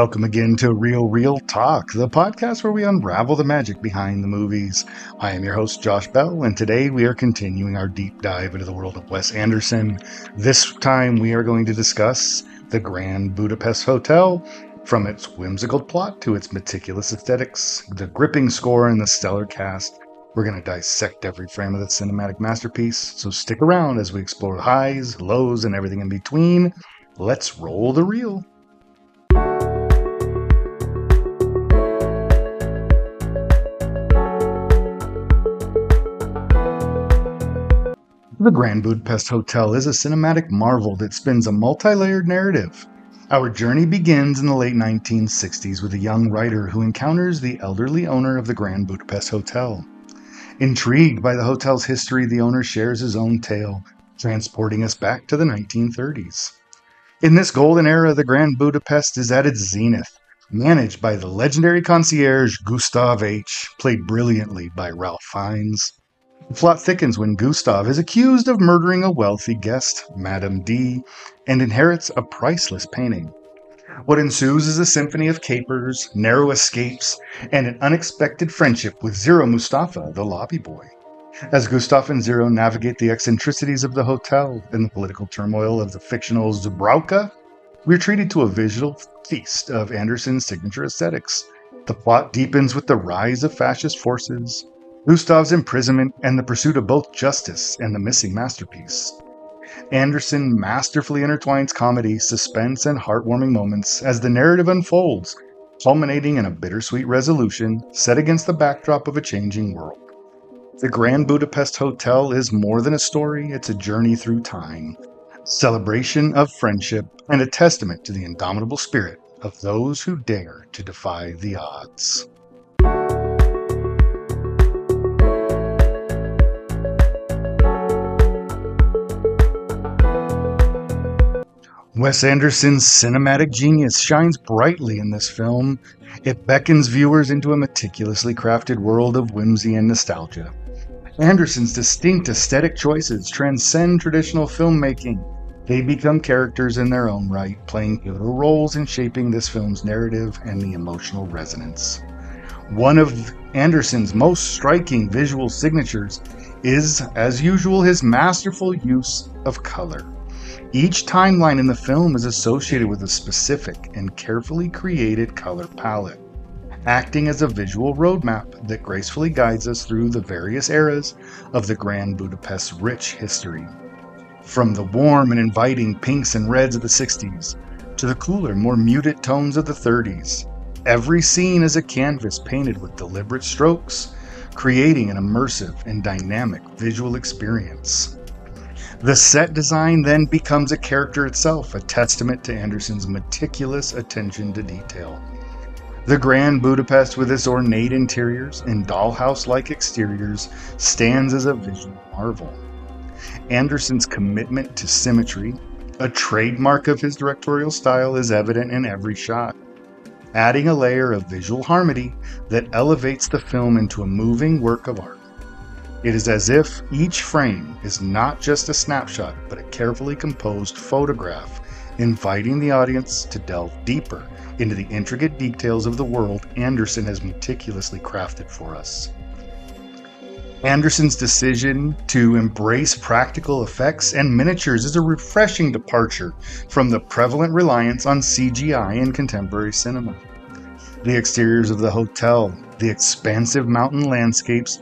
Welcome again to Real Reel Talk, the podcast where we unravel the magic behind the movies. I am your host, Josh Bell, and today we are continuing our deep dive into the world of Wes Anderson. This time we are going to discuss the Grand Budapest Hotel, from its whimsical plot to its meticulous aesthetics, the gripping score, and the stellar cast. We're going to dissect every frame of the cinematic masterpiece, so stick around as we explore highs, lows, and everything in between. Let's roll the reel. The Grand Budapest Hotel is a cinematic marvel that spins a multi layered narrative. Our journey begins in the late 1960s with a young writer who encounters the elderly owner of the Grand Budapest Hotel. Intrigued by the hotel's history, the owner shares his own tale, transporting us back to the 1930s. In this golden era, the Grand Budapest is at its zenith, managed by the legendary concierge Gustave H., played brilliantly by Ralph Fiennes. The plot thickens when Gustave is accused of murdering a wealthy guest, Madame D, and inherits a priceless painting. What ensues is a symphony of capers, narrow escapes, and an unexpected friendship with Zero Moustafa, the lobby boy. As Gustave and Zero navigate the eccentricities of the hotel and the political turmoil of the fictional Zubrowka, we're treated to a visual feast of Anderson's signature aesthetics. The plot deepens with the rise of fascist forces, Gustave's imprisonment, and the pursuit of both justice and the missing masterpiece. Anderson masterfully intertwines comedy, suspense, and heartwarming moments as the narrative unfolds, culminating in a bittersweet resolution set against the backdrop of a changing world. The Grand Budapest Hotel is more than a story, it's a journey through time, celebration of friendship, and a testament to the indomitable spirit of those who dare to defy the odds. Wes Anderson's cinematic genius shines brightly in this film. It beckons viewers into a meticulously crafted world of whimsy and nostalgia. Anderson's distinct aesthetic choices transcend traditional filmmaking. They become characters in their own right, playing pivotal roles in shaping this film's narrative and the emotional resonance. One of Anderson's most striking visual signatures is, as usual, his masterful use of color. Each timeline in the film is associated with a specific and carefully created color palette, acting as a visual roadmap that gracefully guides us through the various eras of the Grand Budapest's rich history. From the warm and inviting pinks and reds of the 60s to the cooler, more muted tones of the 30s, every scene is a canvas painted with deliberate strokes, creating an immersive and dynamic visual experience. The set design then becomes a character itself, a testament to Anderson's meticulous attention to detail. The Grand Budapest, with its ornate interiors and dollhouse like exteriors, stands as a visual marvel. Anderson's commitment to symmetry, a trademark of his directorial style, is evident in every shot, adding a layer of visual harmony that elevates the film into a moving work of art. It is as if each frame is not just a snapshot, but a carefully composed photograph, inviting the audience to delve deeper into the intricate details of the world Anderson has meticulously crafted for us. Anderson's decision to embrace practical effects and miniatures is a refreshing departure from the prevalent reliance on CGI in contemporary cinema. The exteriors of the hotel, the expansive mountain landscapes,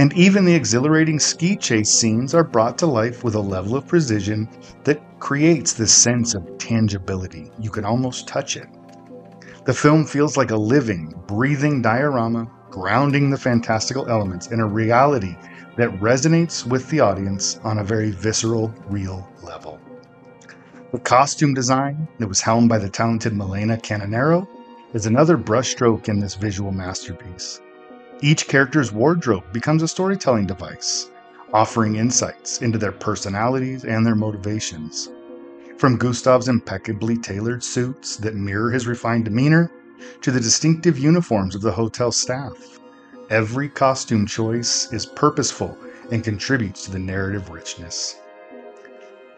and even the exhilarating ski chase scenes are brought to life with a level of precision that creates this sense of tangibility. You can almost touch it. The film feels like a living, breathing diorama, grounding the fantastical elements in a reality that resonates with the audience on a very visceral, real level. The costume design that was helmed by the talented Milena Canonero is another brushstroke in this visual masterpiece. Each character's wardrobe becomes a storytelling device, offering insights into their personalities and their motivations. From Gustave's impeccably tailored suits that mirror his refined demeanor to the distinctive uniforms of the hotel staff, every costume choice is purposeful and contributes to the narrative richness.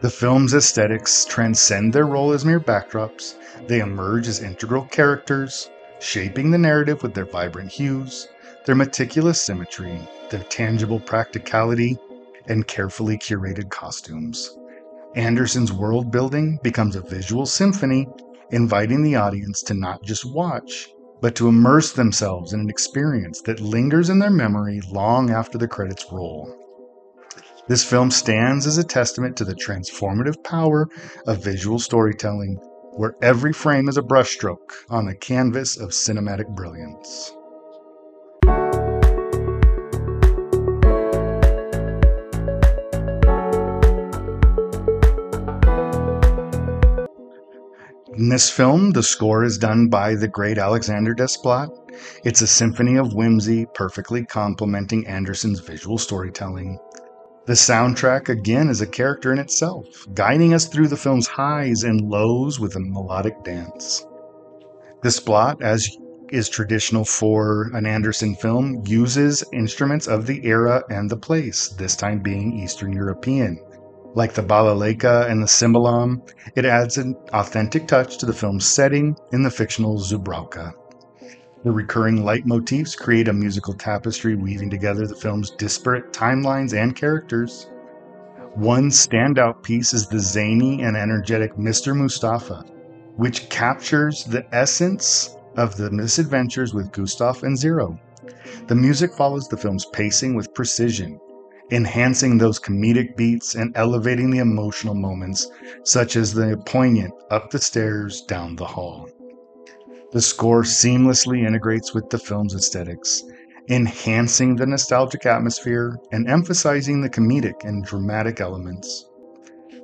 The film's aesthetics transcend their role as mere backdrops. They emerge as integral characters, shaping the narrative with their vibrant hues, their meticulous symmetry, their tangible practicality, and carefully curated costumes. Anderson's world building becomes a visual symphony, inviting the audience to not just watch, but to immerse themselves in an experience that lingers in their memory long after the credits roll. This film stands as a testament to the transformative power of visual storytelling, where every frame is a brushstroke on the canvas of cinematic brilliance. In this film, the score is done by the great Alexandre Desplat. It's a symphony of whimsy, perfectly complementing Anderson's visual storytelling. The soundtrack, again, is a character in itself, guiding us through the film's highs and lows with a melodic dance. Desplat, as is traditional for an Anderson film, uses instruments of the era and the place, this time being Eastern European. Like the balalaika and the cimbalom, it adds an authentic touch to the film's setting in the fictional Zubrowka. The recurring leitmotifs create a musical tapestry weaving together the film's disparate timelines and characters. One standout piece is the zany and energetic Mr. Moustafa, which captures the essence of the misadventures with Gustave and Zero. The music follows the film's pacing with precision, enhancing those comedic beats and elevating the emotional moments, such as the poignant up the stairs, down the hall. The score seamlessly integrates with the film's aesthetics, enhancing the nostalgic atmosphere and emphasizing the comedic and dramatic elements.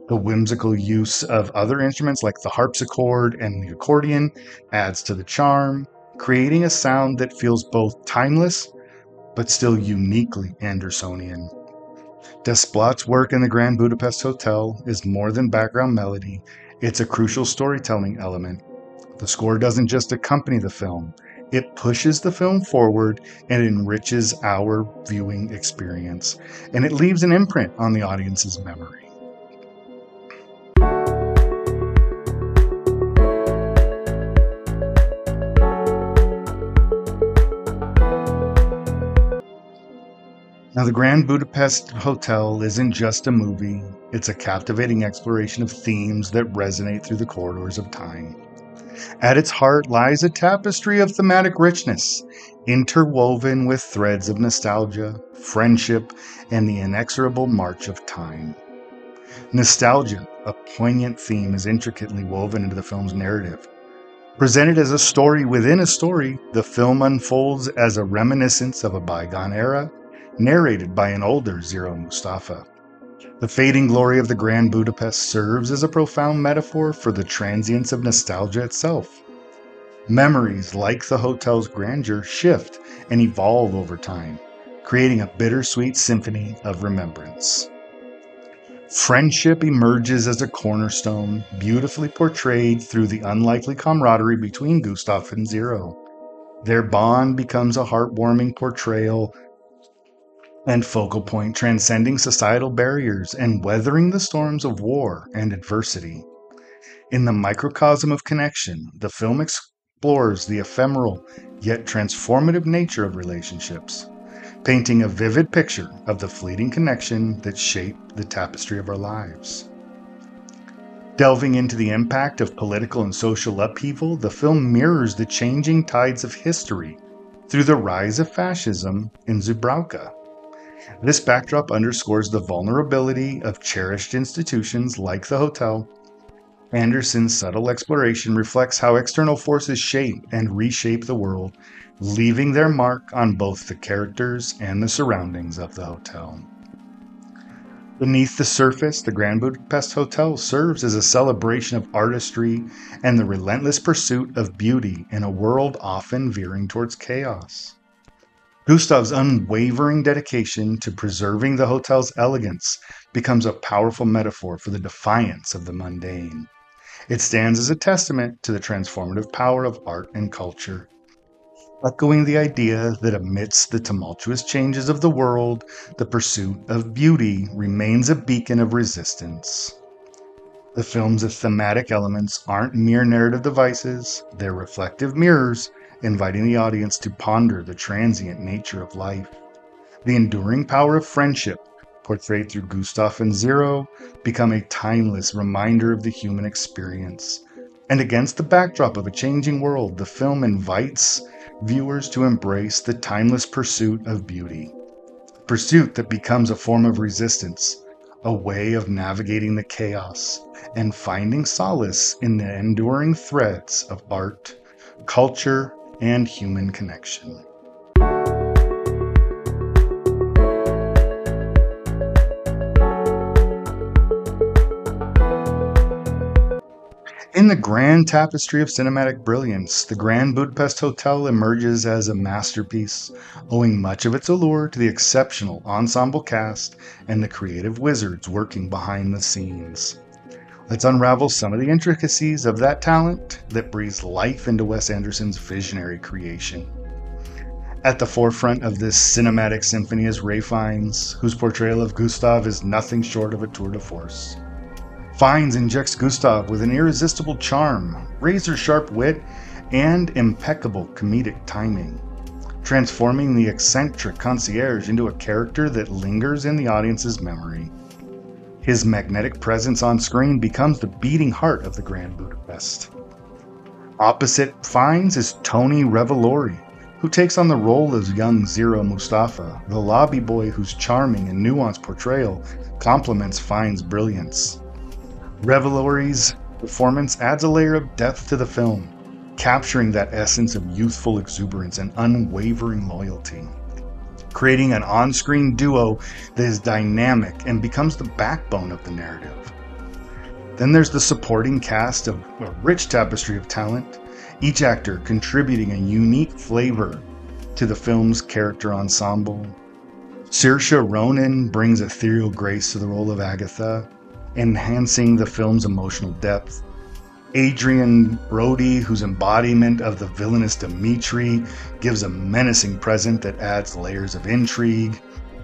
The whimsical use of other instruments like the harpsichord and the accordion adds to the charm, creating a sound that feels both timeless but still uniquely Andersonian. Desplat's work in the Grand Budapest Hotel is more than background melody, it's a crucial storytelling element. The score doesn't just accompany the film, it pushes the film forward and enriches our viewing experience, and it leaves an imprint on the audience's memory. Now, the Grand Budapest Hotel isn't just a movie, it's a captivating exploration of themes that resonate through the corridors of time. At its heart lies a tapestry of thematic richness, interwoven with threads of nostalgia, friendship, and the inexorable march of time. Nostalgia, a poignant theme, is intricately woven into the film's narrative. Presented as a story within a story, the film unfolds as a reminiscence of a bygone era narrated by an older Zero Moustafa. The fading glory of the Grand Budapest serves as a profound metaphor for the transience of nostalgia itself. Memories, like the hotel's grandeur, shift and evolve over time, creating a bittersweet symphony of remembrance. Friendship emerges as a cornerstone, beautifully portrayed through the unlikely camaraderie between Gustave and Zero. Their bond becomes a heartwarming portrayal and focal point transcending societal barriers and weathering the storms of war and adversity. In the microcosm of connection, the film explores the ephemeral yet transformative nature of relationships, painting a vivid picture of the fleeting connection that shaped the tapestry of our lives. Delving into the impact of political and social upheaval, the film mirrors the changing tides of history through the rise of fascism in Zubrowka this backdrop underscores the vulnerability of cherished institutions like the hotel. Anderson's subtle exploration reflects how external forces shape and reshape the world, leaving their mark on both the characters and the surroundings of the hotel. Beneath the surface, the Grand Budapest Hotel serves as a celebration of artistry and the relentless pursuit of beauty in a world often veering towards chaos. Gustave's unwavering dedication to preserving the hotel's elegance becomes a powerful metaphor for the defiance of the mundane. It stands as a testament to the transformative power of art and culture, echoing the idea that amidst the tumultuous changes of the world, the pursuit of beauty remains a beacon of resistance. The film's thematic elements aren't mere narrative devices, they're reflective mirrors, inviting the audience to ponder the transient nature of life. The enduring power of friendship, portrayed through Gustave and Zero, become a timeless reminder of the human experience. And against the backdrop of a changing world, the film invites viewers to embrace the timeless pursuit of beauty. Pursuit that becomes a form of resistance, a way of navigating the chaos, and finding solace in the enduring threads of art, culture, and human connection. In the grand tapestry of cinematic brilliance, the Grand Budapest Hotel emerges as a masterpiece, owing much of its allure to the exceptional ensemble cast and the creative wizards working behind the scenes. Let's unravel some of the intricacies of that talent that breathes life into Wes Anderson's visionary creation. At the forefront of this cinematic symphony is Ralph Fiennes, whose portrayal of Gustave is nothing short of a tour de force. Fiennes injects Gustave with an irresistible charm, razor sharp wit, and impeccable comedic timing, transforming the eccentric concierge into a character that lingers in the audience's memory. His magnetic presence on screen becomes the beating heart of the Grand Budapest. Opposite Fiennes is Tony Revolori, who takes on the role of young Zero Moustafa, the lobby boy whose charming and nuanced portrayal complements Fiennes' brilliance. Revolori's performance adds a layer of depth to the film, capturing that essence of youthful exuberance and unwavering loyalty, creating an on screen duo that is dynamic and becomes the backbone of the narrative. Then there's the supporting cast of a rich tapestry of talent, each actor contributing a unique flavor to the film's character ensemble. Saoirse Ronan brings ethereal grace to the role of Agatha, enhancing the film's emotional depth. Adrien Brody, whose embodiment of the villainous Dimitri gives a menacing present that adds layers of intrigue.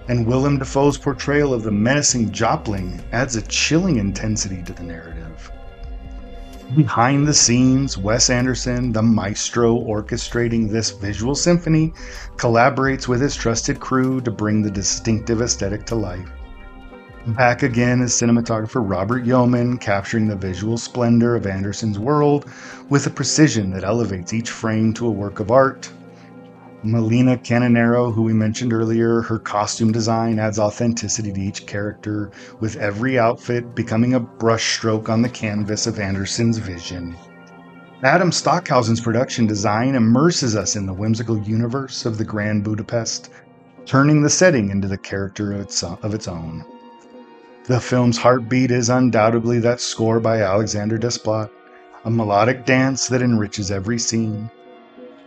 And Willem Dafoe's portrayal of the menacing Jopling adds a chilling intensity to the narrative. Behind the scenes, Wes Anderson, the maestro orchestrating this visual symphony, collaborates with his trusted crew to bring the distinctive aesthetic to life. Back again is cinematographer Robert Yeoman, capturing the visual splendor of Anderson's world with a precision that elevates each frame to a work of art. Melina Canonero, who we mentioned earlier, her costume design adds authenticity to each character, with every outfit becoming a brushstroke on the canvas of Anderson's vision. Adam Stockhausen's production design immerses us in the whimsical universe of the Grand Budapest, turning the setting into the character of its, of its own. The film's heartbeat is undoubtedly that score by Alexandre Desplat, a melodic dance that enriches every scene.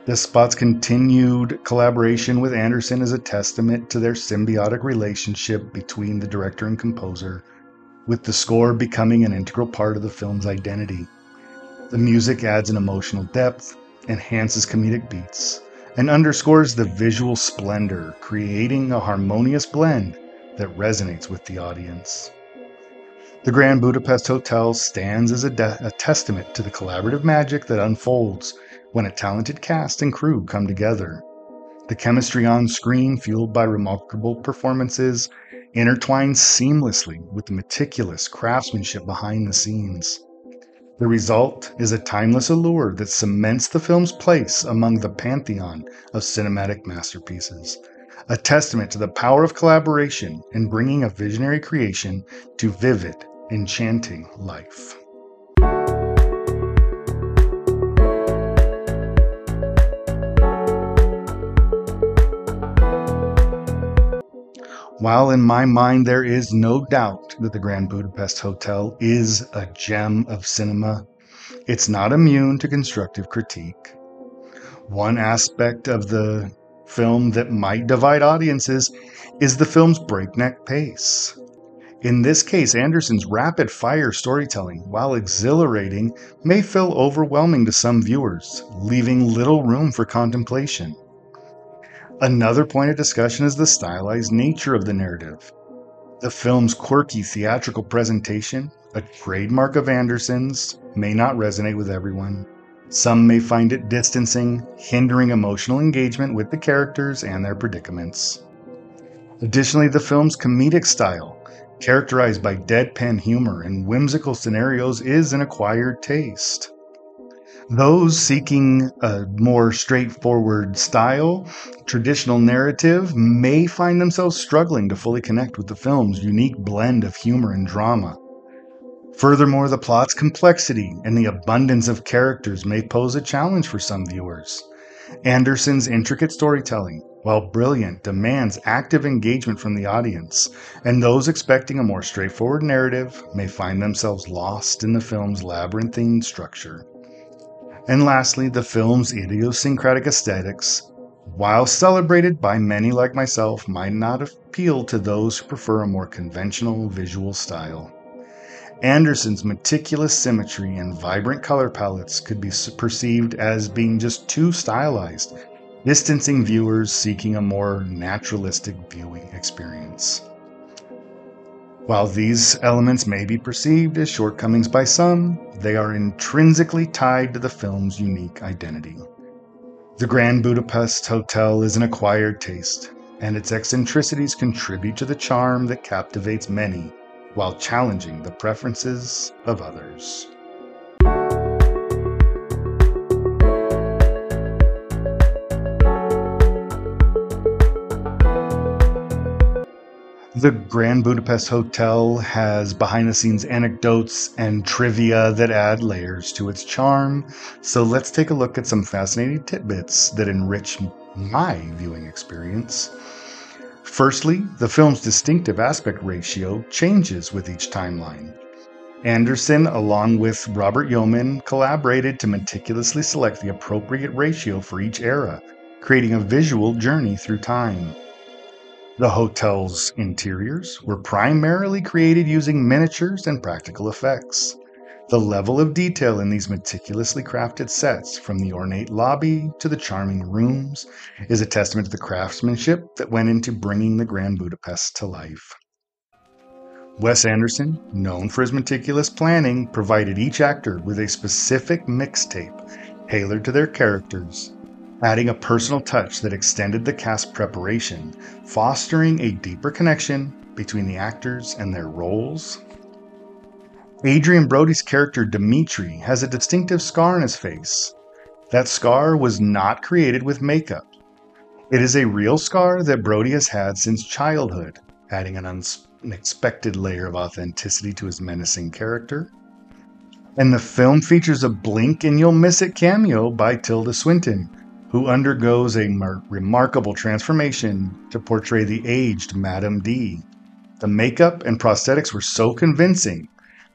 Desplat's continued collaboration with Anderson is a testament to their symbiotic relationship between the director and composer, with the score becoming an integral part of the film's identity. The music adds an emotional depth, enhances comedic beats, and underscores the visual splendor, creating a harmonious blend that resonates with the audience. The Grand Budapest Hotel stands as a, de- a, testament to the collaborative magic that unfolds when a talented cast and crew come together. The chemistry on screen, fueled by remarkable performances, intertwines seamlessly with the meticulous craftsmanship behind the scenes. The result is a timeless allure that cements the film's place among the pantheon of cinematic masterpieces a testament to the power of collaboration in bringing a visionary creation to vivid, enchanting life. While in my mind there is no doubt that the Grand Budapest Hotel is a gem of cinema, it's not immune to constructive critique. One aspect of the film that might divide audiences is the film's breakneck pace. In this case, Anderson's rapid fire storytelling, while exhilarating, may feel overwhelming to some viewers, leaving little room for contemplation. Another point of discussion is the stylized nature of the narrative. The film's quirky theatrical presentation, a trademark of Anderson's, may not resonate with everyone. Some may find it distancing, hindering emotional engagement with the characters and their predicaments. Additionally, the film's comedic style, characterized by deadpan humor and whimsical scenarios, is an acquired taste. Those seeking a more straightforward style, traditional narrative, may find themselves struggling to fully connect with the film's unique blend of humor and drama. Furthermore, the plot's complexity and the abundance of characters may pose a challenge for some viewers. Anderson's intricate storytelling, while brilliant, demands active engagement from the audience, and those expecting a more straightforward narrative may find themselves lost in the film's labyrinthine structure. And lastly, the film's idiosyncratic aesthetics, while celebrated by many like myself, might not appeal to those who prefer a more conventional visual style. Anderson's meticulous symmetry and vibrant color palettes could be perceived as being just too stylized, distancing viewers seeking a more naturalistic viewing experience. While these elements may be perceived as shortcomings by some, they are intrinsically tied to the film's unique identity. The Grand Budapest Hotel is an acquired taste, and its eccentricities contribute to the charm that captivates many while challenging the preferences of others. The Grand Budapest Hotel has behind the scenes anecdotes and trivia that add layers to its charm. So let's take a look at some fascinating tidbits that enrich my viewing experience. Firstly, the film's distinctive aspect ratio changes with each timeline. Anderson, along with Robert Yeoman, collaborated to meticulously select the appropriate ratio for each era, creating a visual journey through time. The hotel's interiors were primarily created using miniatures and practical effects. The level of detail in these meticulously crafted sets, from the ornate lobby to the charming rooms, is a testament to the craftsmanship that went into bringing the Grand Budapest to life. Wes Anderson, known for his meticulous planning, provided each actor with a specific mixtape tailored to their characters, adding a personal touch that extended the cast preparation, fostering a deeper connection between the actors and their roles Adrien Brody's character Dimitri has a distinctive scar on his face. That scar was not created with makeup. It is a real scar that Brody has had since childhood, adding an unexpected layer of authenticity to his menacing character. And the film features a blink and you'll miss it cameo by Tilda Swinton, who undergoes a mar- remarkable transformation to portray the aged Madame D. The makeup and prosthetics were so convincing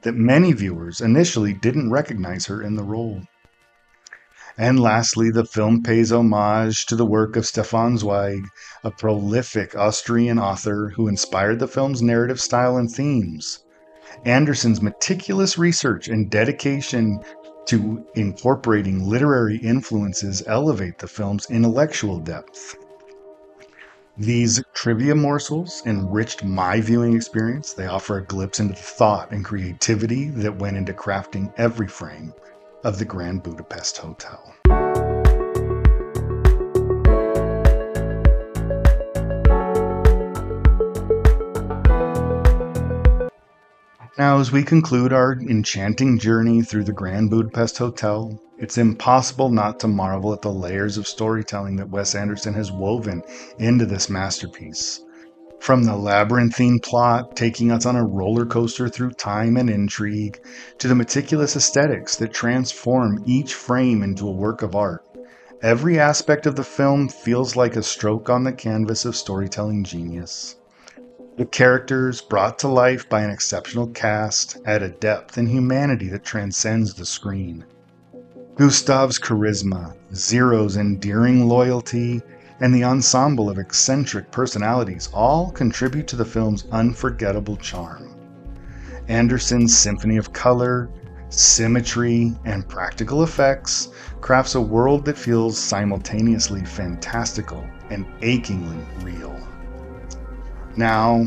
that many viewers initially didn't recognize her in the role. And lastly, the film pays homage to the work of Stefan Zweig, a prolific Austrian author who inspired the film's narrative style and themes. Anderson's meticulous research and dedication to incorporating literary influences elevate the film's intellectual depth. These trivia morsels enriched my viewing experience. They offer a glimpse into the thought and creativity that went into crafting every frame of the Grand Budapest Hotel. Now, as we conclude our enchanting journey through the Grand Budapest Hotel, it's impossible not to marvel at the layers of storytelling that Wes Anderson has woven into this masterpiece. From the labyrinthine plot taking us on a roller coaster through time and intrigue, to the meticulous aesthetics that transform each frame into a work of art, every aspect of the film feels like a stroke on the canvas of storytelling genius. The characters, brought to life by an exceptional cast, add a depth and humanity that transcends the screen. Gustave's charisma, Zero's endearing loyalty, and the ensemble of eccentric personalities all contribute to the film's unforgettable charm. Anderson's symphony of color, symmetry, and practical effects crafts a world that feels simultaneously fantastical and achingly real. Now,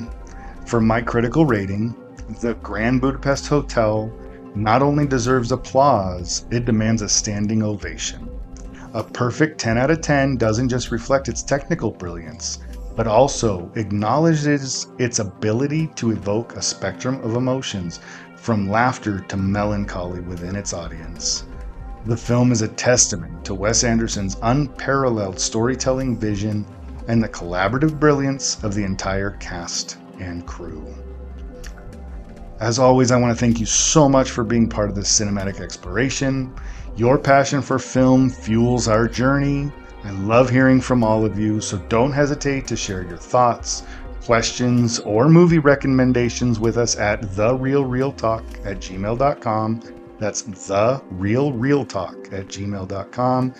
for my critical rating, The Grand Budapest Hotel not only deserves applause, it demands a standing ovation. A perfect 10 out of 10 doesn't just reflect its technical brilliance, but also acknowledges its ability to evoke a spectrum of emotions from laughter to melancholy within its audience. The film is a testament to Wes Anderson's unparalleled storytelling vision and the collaborative brilliance of the entire cast and crew. As always, I want to thank you so much for being part of this cinematic exploration. Your passion for film fuels our journey. I love hearing from all of you, so don't hesitate to share your thoughts, questions, or movie recommendations with us at therealrealtalk at gmail.com. That's therealrealtalk at gmail.com.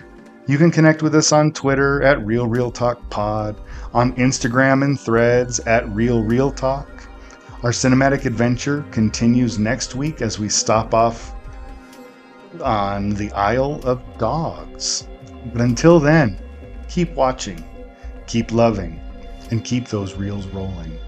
You can connect with us on Twitter at RealRealTalkPod, on Instagram and threads at RealRealTalk. Our cinematic adventure continues next week as we stop off on the Isle of Dogs. But until then, keep watching, keep loving, and keep those reels rolling.